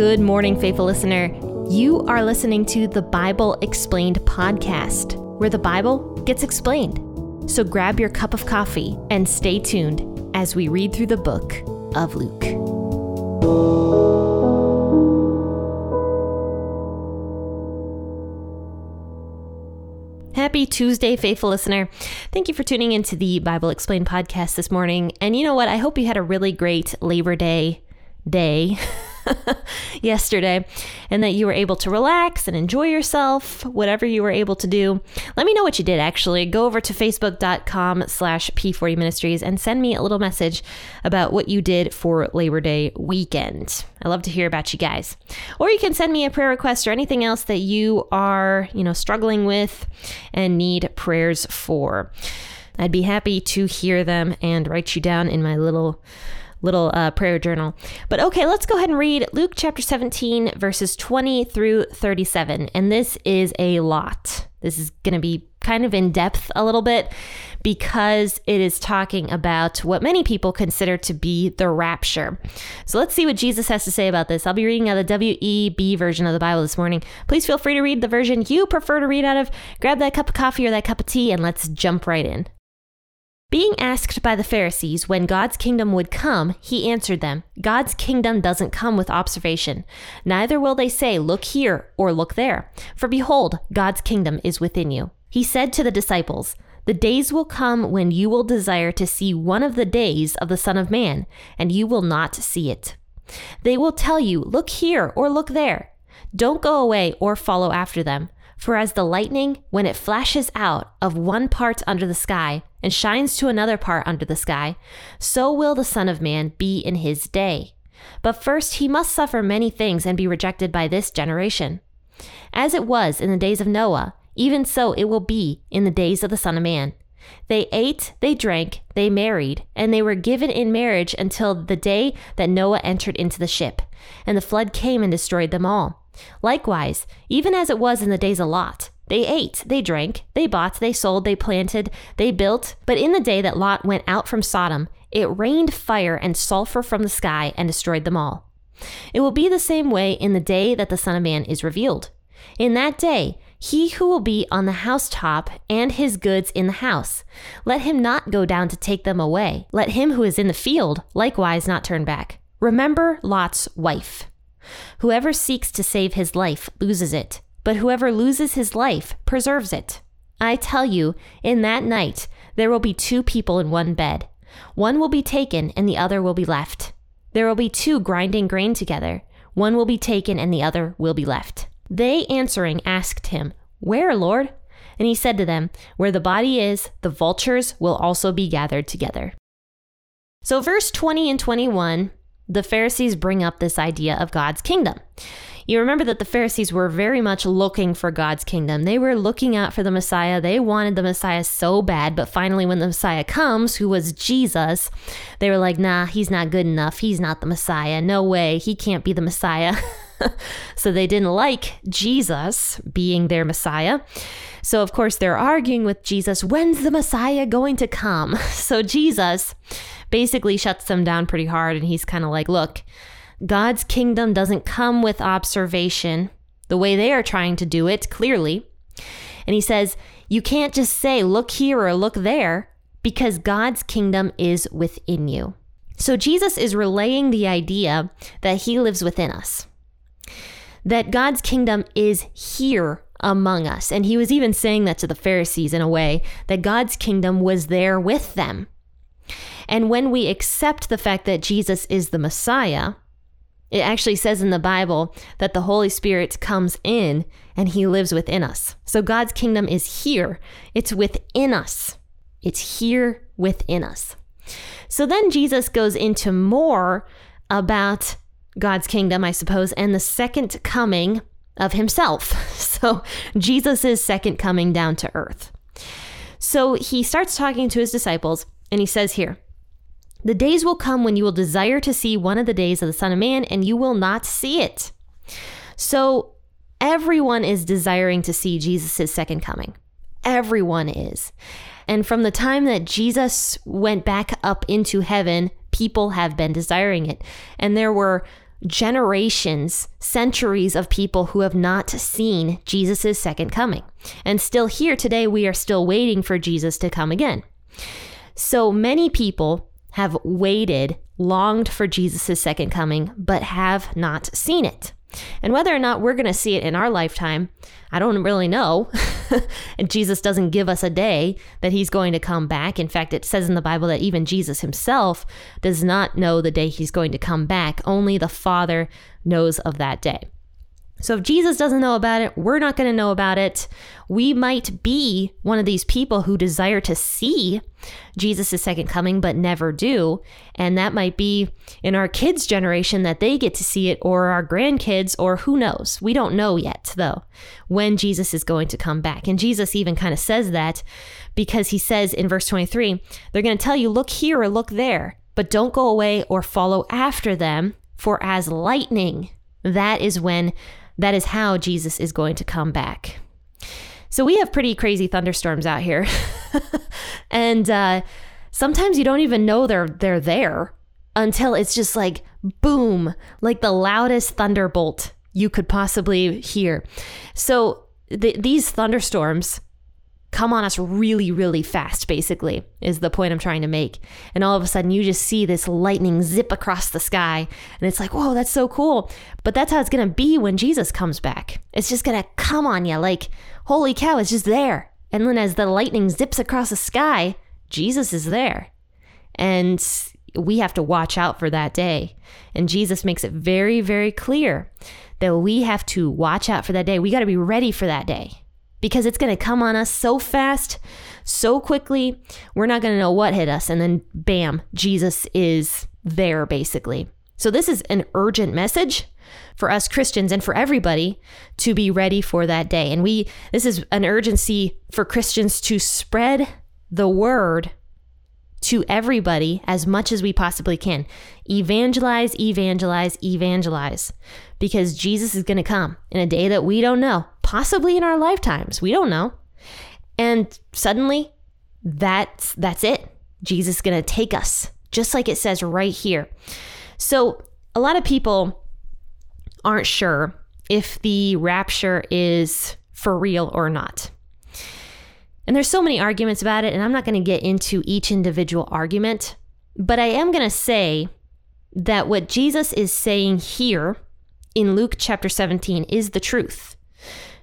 Good morning, faithful listener. You are listening to the Bible Explained podcast, where the Bible gets explained. So grab your cup of coffee and stay tuned as we read through the book of Luke. Happy Tuesday, faithful listener. Thank you for tuning into the Bible Explained podcast this morning. And you know what? I hope you had a really great Labor Day day. yesterday and that you were able to relax and enjoy yourself, whatever you were able to do. Let me know what you did actually. Go over to facebook.com slash P40 Ministries and send me a little message about what you did for Labor Day weekend. I love to hear about you guys. Or you can send me a prayer request or anything else that you are, you know, struggling with and need prayers for. I'd be happy to hear them and write you down in my little little uh, prayer journal. But okay, let's go ahead and read Luke chapter 17, verses 20 through 37. And this is a lot. This is going to be kind of in depth a little bit because it is talking about what many people consider to be the rapture. So let's see what Jesus has to say about this. I'll be reading out the WEB version of the Bible this morning. Please feel free to read the version you prefer to read out of. Grab that cup of coffee or that cup of tea and let's jump right in. Being asked by the Pharisees when God's kingdom would come, he answered them, God's kingdom doesn't come with observation. Neither will they say, Look here or look there. For behold, God's kingdom is within you. He said to the disciples, The days will come when you will desire to see one of the days of the Son of Man, and you will not see it. They will tell you, Look here or look there. Don't go away or follow after them. For as the lightning, when it flashes out of one part under the sky and shines to another part under the sky, so will the Son of Man be in his day. But first he must suffer many things and be rejected by this generation. As it was in the days of Noah, even so it will be in the days of the Son of Man. They ate, they drank, they married, and they were given in marriage until the day that Noah entered into the ship, and the flood came and destroyed them all. Likewise, even as it was in the days of Lot, they ate, they drank, they bought, they sold, they planted, they built. But in the day that Lot went out from Sodom, it rained fire and sulfur from the sky and destroyed them all. It will be the same way in the day that the Son of Man is revealed. In that day, he who will be on the housetop and his goods in the house, let him not go down to take them away. Let him who is in the field likewise not turn back. Remember Lot's wife. Whoever seeks to save his life loses it, but whoever loses his life preserves it. I tell you, in that night there will be two people in one bed. One will be taken and the other will be left. There will be two grinding grain together. One will be taken and the other will be left. They answering asked him, Where, Lord? And he said to them, Where the body is, the vultures will also be gathered together. So, verse 20 and 21 the Pharisees bring up this idea of God's kingdom. You remember that the Pharisees were very much looking for God's kingdom. They were looking out for the Messiah. They wanted the Messiah so bad, but finally, when the Messiah comes, who was Jesus, they were like, nah, he's not good enough. He's not the Messiah. No way. He can't be the Messiah. so they didn't like Jesus being their Messiah. So, of course, they're arguing with Jesus, when's the Messiah going to come? So, Jesus basically shuts them down pretty hard. And he's kind of like, look, God's kingdom doesn't come with observation the way they are trying to do it, clearly. And he says, you can't just say, look here or look there, because God's kingdom is within you. So Jesus is relaying the idea that he lives within us, that God's kingdom is here among us. And he was even saying that to the Pharisees in a way that God's kingdom was there with them. And when we accept the fact that Jesus is the Messiah, it actually says in the Bible that the Holy Spirit comes in and he lives within us. So God's kingdom is here, it's within us. It's here within us. So then Jesus goes into more about God's kingdom, I suppose, and the second coming of himself. So Jesus' second coming down to earth. So he starts talking to his disciples and he says here, the days will come when you will desire to see one of the days of the Son of Man, and you will not see it. So, everyone is desiring to see Jesus' second coming. Everyone is. And from the time that Jesus went back up into heaven, people have been desiring it. And there were generations, centuries of people who have not seen Jesus' second coming. And still here today, we are still waiting for Jesus to come again. So many people have waited, longed for Jesus' second coming, but have not seen it. And whether or not we're going to see it in our lifetime, I don't really know. and Jesus doesn't give us a day that he's going to come back. In fact, it says in the Bible that even Jesus himself does not know the day he's going to come back. Only the Father knows of that day. So if Jesus doesn't know about it, we're not going to know about it. We might be one of these people who desire to see Jesus' second coming, but never do. And that might be in our kids' generation that they get to see it, or our grandkids, or who knows. We don't know yet, though, when Jesus is going to come back. And Jesus even kind of says that because he says in verse 23 they're going to tell you, look here or look there, but don't go away or follow after them, for as lightning, that is when that is how Jesus is going to come back. So we have pretty crazy thunderstorms out here. and uh, sometimes you don't even know they're they're there until it's just like boom, like the loudest thunderbolt you could possibly hear. So th- these thunderstorms come on us really, really fast, basically, is the point I'm trying to make. And all of a sudden, you just see this lightning zip across the sky. And it's like, whoa, that's so cool. But that's how it's going to be when Jesus comes back. It's just going to come on you like, holy cow, it's just there. And then as the lightning zips across the sky, Jesus is there. And we have to watch out for that day. And Jesus makes it very, very clear that we have to watch out for that day. We got to be ready for that day because it's going to come on us so fast, so quickly. We're not going to know what hit us. And then, bam, Jesus is there basically. So, this is an urgent message for us Christians and for everybody to be ready for that day. And we, this is an urgency for Christians to spread the word to everybody as much as we possibly can. Evangelize, evangelize, evangelize. Because Jesus is going to come in a day that we don't know, possibly in our lifetimes. We don't know. And suddenly, that's that's it. Jesus is going to take us, just like it says right here. So, a lot of people aren't sure if the rapture is for real or not. And there's so many arguments about it, and I'm not going to get into each individual argument, but I am going to say that what Jesus is saying here in Luke chapter 17 is the truth.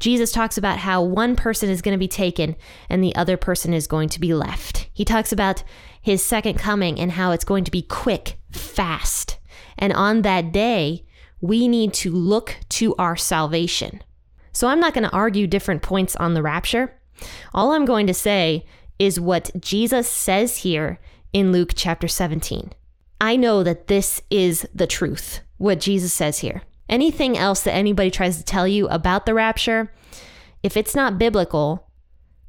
Jesus talks about how one person is going to be taken and the other person is going to be left. He talks about his second coming and how it's going to be quick, fast. And on that day, we need to look to our salvation. So I'm not going to argue different points on the rapture. All I'm going to say is what Jesus says here in Luke chapter 17. I know that this is the truth, what Jesus says here. Anything else that anybody tries to tell you about the rapture, if it's not biblical,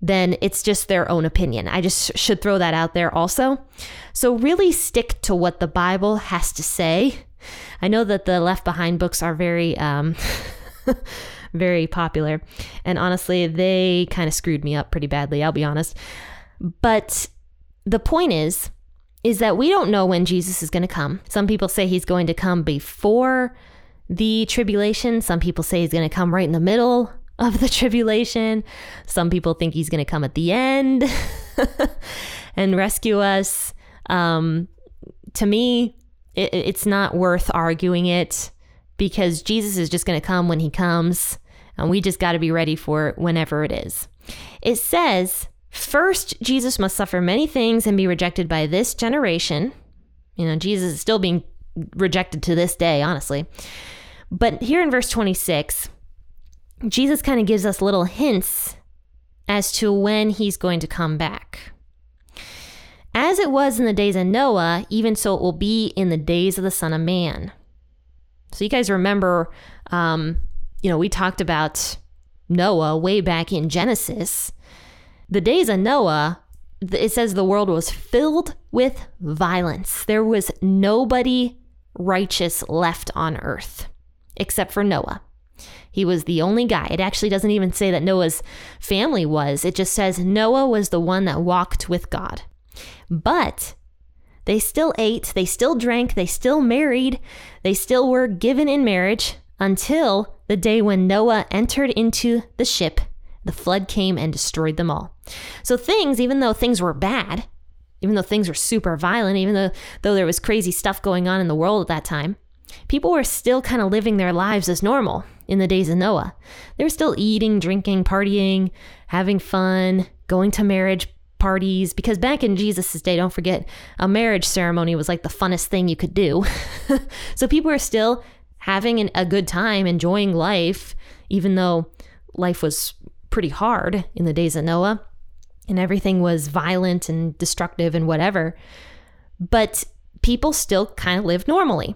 then it's just their own opinion. I just should throw that out there also. So, really stick to what the Bible has to say. I know that the Left Behind books are very um, very popular. And honestly, they kind of screwed me up pretty badly, I'll be honest. But the point is, is that we don't know when Jesus is going to come. Some people say he's going to come before the tribulation. Some people say he's going to come right in the middle of the tribulation. Some people think he's going to come at the end and rescue us. Um, to me, it, it's not worth arguing it because Jesus is just going to come when he comes, and we just got to be ready for it whenever it is. It says, First, Jesus must suffer many things and be rejected by this generation. You know, Jesus is still being rejected to this day, honestly. But here in verse 26, Jesus kind of gives us little hints as to when he's going to come back. As it was in the days of Noah, even so it will be in the days of the Son of Man. So you guys remember, um, you know, we talked about Noah way back in Genesis. The days of Noah, it says the world was filled with violence. There was nobody righteous left on earth except for Noah. He was the only guy. It actually doesn't even say that Noah's family was, it just says Noah was the one that walked with God. But They still ate, they still drank, they still married, they still were given in marriage until the day when Noah entered into the ship. The flood came and destroyed them all. So things, even though things were bad, even though things were super violent, even though, though there was crazy stuff going on in the world at that time, people were still kind of living their lives as normal in the days of Noah. They were still eating, drinking, partying, having fun, going to marriage parties because back in Jesus' day, don't forget, a marriage ceremony was like the funnest thing you could do. so people were still having an, a good time, enjoying life, even though life was pretty hard in the days of Noah and everything was violent and destructive and whatever. But people still kind of lived normally.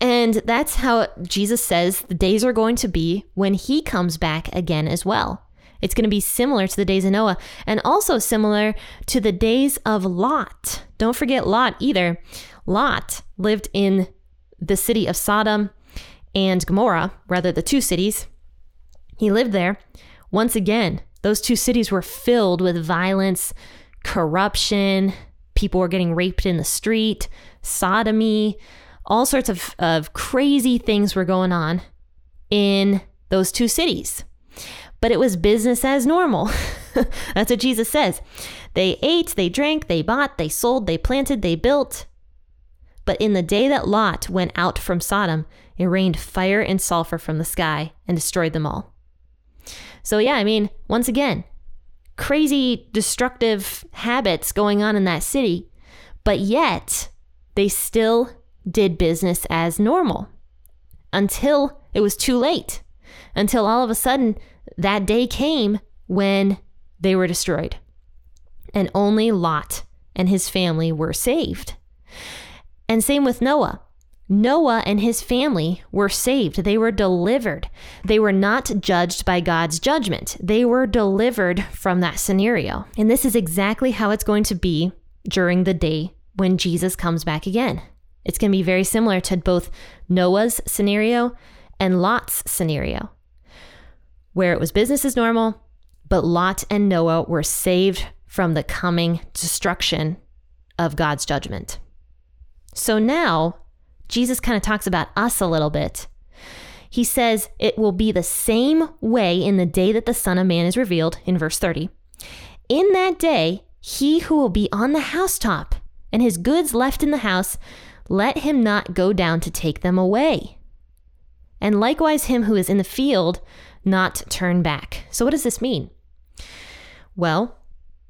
And that's how Jesus says the days are going to be when he comes back again as well. It's going to be similar to the days of Noah and also similar to the days of Lot. Don't forget Lot either. Lot lived in the city of Sodom and Gomorrah, rather, the two cities. He lived there. Once again, those two cities were filled with violence, corruption, people were getting raped in the street, sodomy, all sorts of, of crazy things were going on in those two cities but it was business as normal. That's what Jesus says. They ate, they drank, they bought, they sold, they planted, they built. But in the day that Lot went out from Sodom, it rained fire and sulfur from the sky and destroyed them all. So, yeah, I mean, once again, crazy destructive habits going on in that city, but yet they still did business as normal until it was too late. Until all of a sudden that day came when they were destroyed, and only Lot and his family were saved. And same with Noah. Noah and his family were saved. They were delivered. They were not judged by God's judgment. They were delivered from that scenario. And this is exactly how it's going to be during the day when Jesus comes back again. It's going to be very similar to both Noah's scenario and Lot's scenario where it was business as normal, but Lot and Noah were saved from the coming destruction of God's judgment. So now, Jesus kind of talks about us a little bit. He says it will be the same way in the day that the Son of Man is revealed, in verse 30. In that day, he who will be on the housetop and his goods left in the house, let him not go down to take them away. And likewise, him who is in the field, not turn back. So, what does this mean? Well,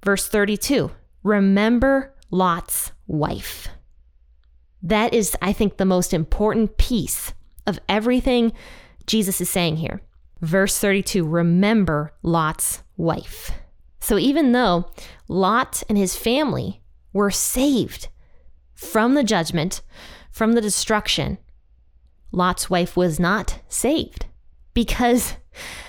verse 32 remember Lot's wife. That is, I think, the most important piece of everything Jesus is saying here. Verse 32 remember Lot's wife. So, even though Lot and his family were saved from the judgment, from the destruction, Lot's wife was not saved because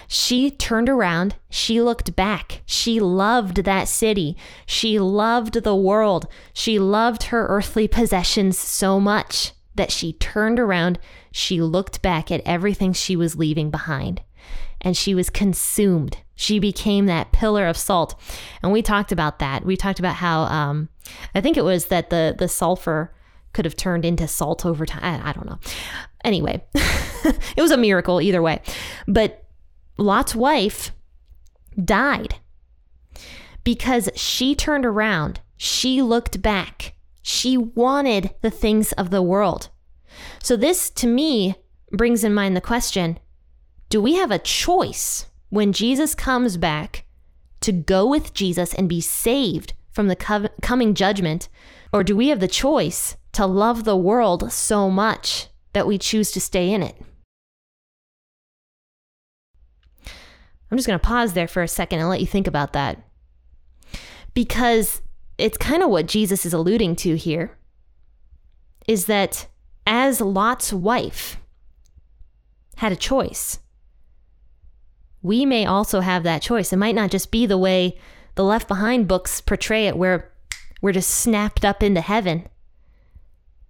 she turned around, she looked back. She loved that city. She loved the world. She loved her earthly possessions so much that she turned around, she looked back at everything she was leaving behind, and she was consumed. She became that pillar of salt. And we talked about that. We talked about how um, I think it was that the the sulfur could have turned into salt over time. I, I don't know. Anyway, it was a miracle either way. But Lot's wife died because she turned around. She looked back. She wanted the things of the world. So, this to me brings in mind the question do we have a choice when Jesus comes back to go with Jesus and be saved from the co- coming judgment? Or do we have the choice to love the world so much that we choose to stay in it? I'm just going to pause there for a second and let you think about that. Because it's kind of what Jesus is alluding to here is that as Lot's wife had a choice, we may also have that choice. It might not just be the way the Left Behind books portray it, where we're just snapped up into heaven.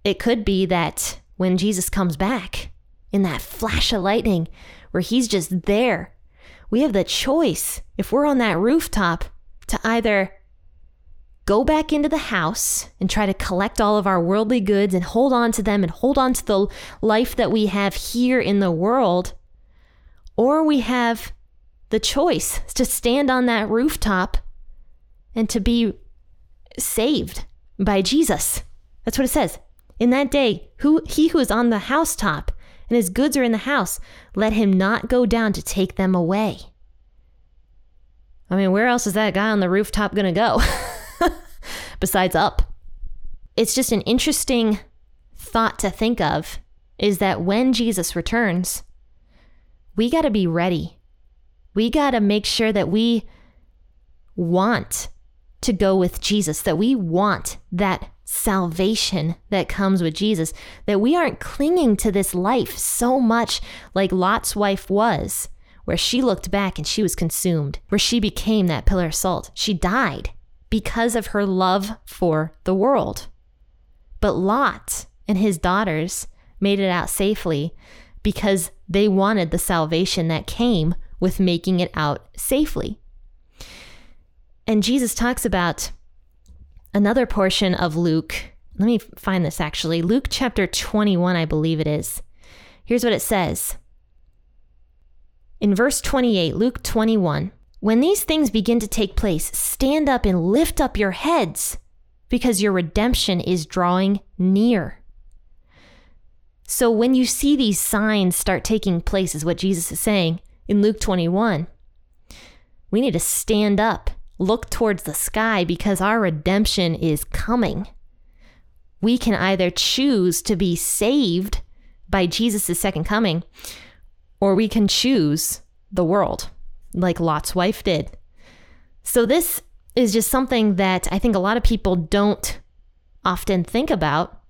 It could be that when Jesus comes back in that flash of lightning, where he's just there we have the choice, if we're on that rooftop, to either go back into the house and try to collect all of our worldly goods and hold on to them and hold on to the life that we have here in the world, or we have the choice to stand on that rooftop and to be saved by Jesus. That's what it says. In that day, who he who is on the housetop and his goods are in the house, let him not go down to take them away. I mean, where else is that guy on the rooftop going to go besides up? It's just an interesting thought to think of is that when Jesus returns, we got to be ready. We got to make sure that we want to go with Jesus, that we want that salvation that comes with Jesus, that we aren't clinging to this life so much like Lot's wife was, where she looked back and she was consumed, where she became that pillar of salt. She died because of her love for the world. But Lot and his daughters made it out safely because they wanted the salvation that came with making it out safely. And Jesus talks about another portion of Luke. Let me find this actually. Luke chapter 21, I believe it is. Here's what it says. In verse 28, Luke 21, when these things begin to take place, stand up and lift up your heads because your redemption is drawing near. So when you see these signs start taking place, is what Jesus is saying in Luke 21, we need to stand up look towards the sky because our redemption is coming. We can either choose to be saved by Jesus' second coming, or we can choose the world, like Lot's wife did. So, this is just something that I think a lot of people don't often think about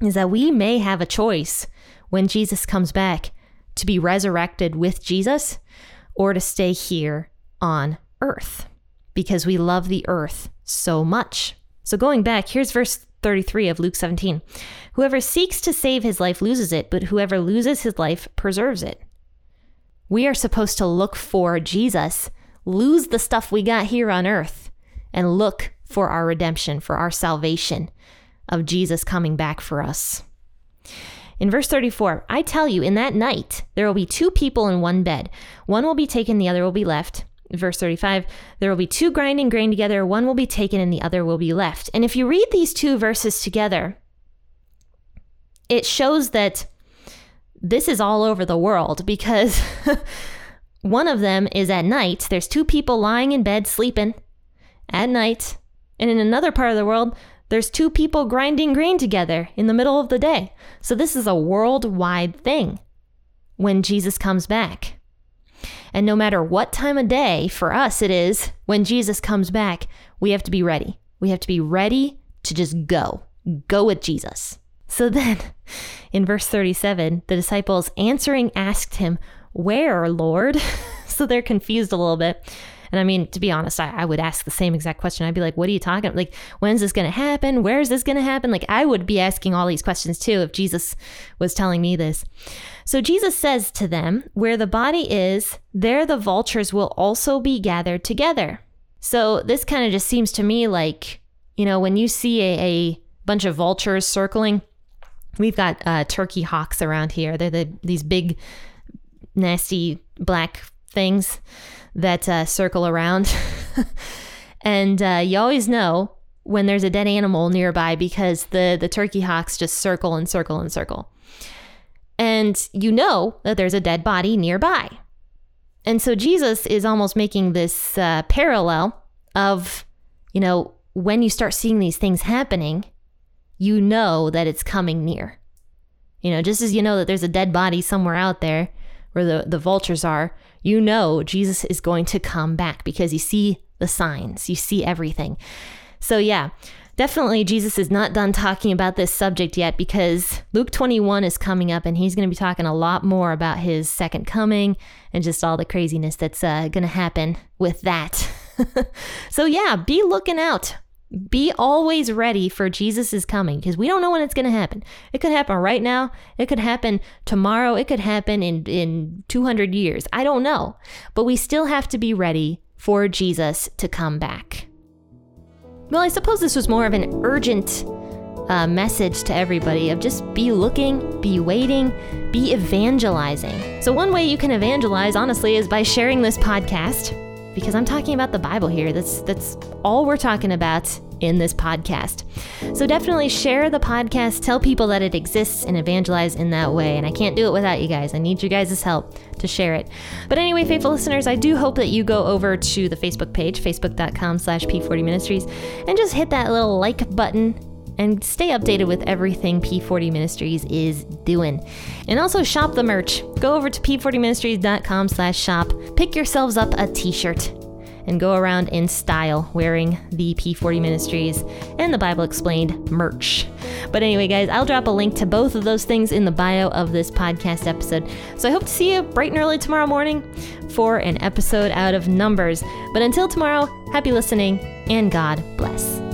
is that we may have a choice when Jesus comes back to be resurrected with Jesus or to stay here on earth because we love the earth so much. So going back, here's verse 33 of Luke 17. Whoever seeks to save his life loses it, but whoever loses his life preserves it. We are supposed to look for Jesus, lose the stuff we got here on earth, and look for our redemption, for our salvation of Jesus coming back for us. In verse 34, I tell you, in that night there will be two people in one bed. One will be taken, the other will be left. Verse 35 there will be two grinding grain together one will be taken and the other will be left. And if you read these two verses together it shows that this is all over the world because one of them is at night there's two people lying in bed sleeping at night. And in another part of the world there's two people grinding grain together in the middle of the day so this is a worldwide thing when jesus comes back and no matter what time of day for us it is when Jesus comes back, we have to be ready. We have to be ready to just go, go with Jesus. So then, in verse 37, the disciples answering asked him, Where, Lord? so they're confused a little bit. And I mean, to be honest, I, I would ask the same exact question. I'd be like, what are you talking about? Like, when's this going to happen? Where is this going to happen? Like, I would be asking all these questions too if Jesus was telling me this. So Jesus says to them, Where the body is, there the vultures will also be gathered together. So this kind of just seems to me like, you know, when you see a, a bunch of vultures circling, we've got uh, turkey hawks around here. They're the, these big, nasty black things that uh, circle around. and uh, you always know when there's a dead animal nearby because the, the turkey hawks just circle and circle and circle and you know that there's a dead body nearby. And so Jesus is almost making this uh, parallel of, you know, when you start seeing these things happening, you know that it's coming near. You know, just as you know that there's a dead body somewhere out there where the, the vultures are, you know Jesus is going to come back because you see the signs, you see everything. So, yeah, definitely Jesus is not done talking about this subject yet because Luke 21 is coming up and he's going to be talking a lot more about his second coming and just all the craziness that's uh, going to happen with that. so, yeah, be looking out. Be always ready for Jesus' coming because we don't know when it's going to happen. It could happen right now. It could happen tomorrow. It could happen in, in 200 years. I don't know. But we still have to be ready for Jesus to come back. Well, I suppose this was more of an urgent uh, message to everybody of just be looking, be waiting, be evangelizing. So, one way you can evangelize, honestly, is by sharing this podcast because I'm talking about the Bible here. That's, that's all we're talking about in this podcast. So definitely share the podcast, tell people that it exists, and evangelize in that way. And I can't do it without you guys. I need you guys' help to share it. But anyway, faithful listeners, I do hope that you go over to the Facebook page, facebook.com slash P40 Ministries, and just hit that little like button and stay updated with everything P40 Ministries is doing. And also shop the merch. Go over to p40ministries.com slash shop. Pick yourselves up a t-shirt and go around in style wearing the P40 Ministries and the Bible Explained merch. But anyway, guys, I'll drop a link to both of those things in the bio of this podcast episode. So I hope to see you bright and early tomorrow morning for an episode out of Numbers. But until tomorrow, happy listening and God bless.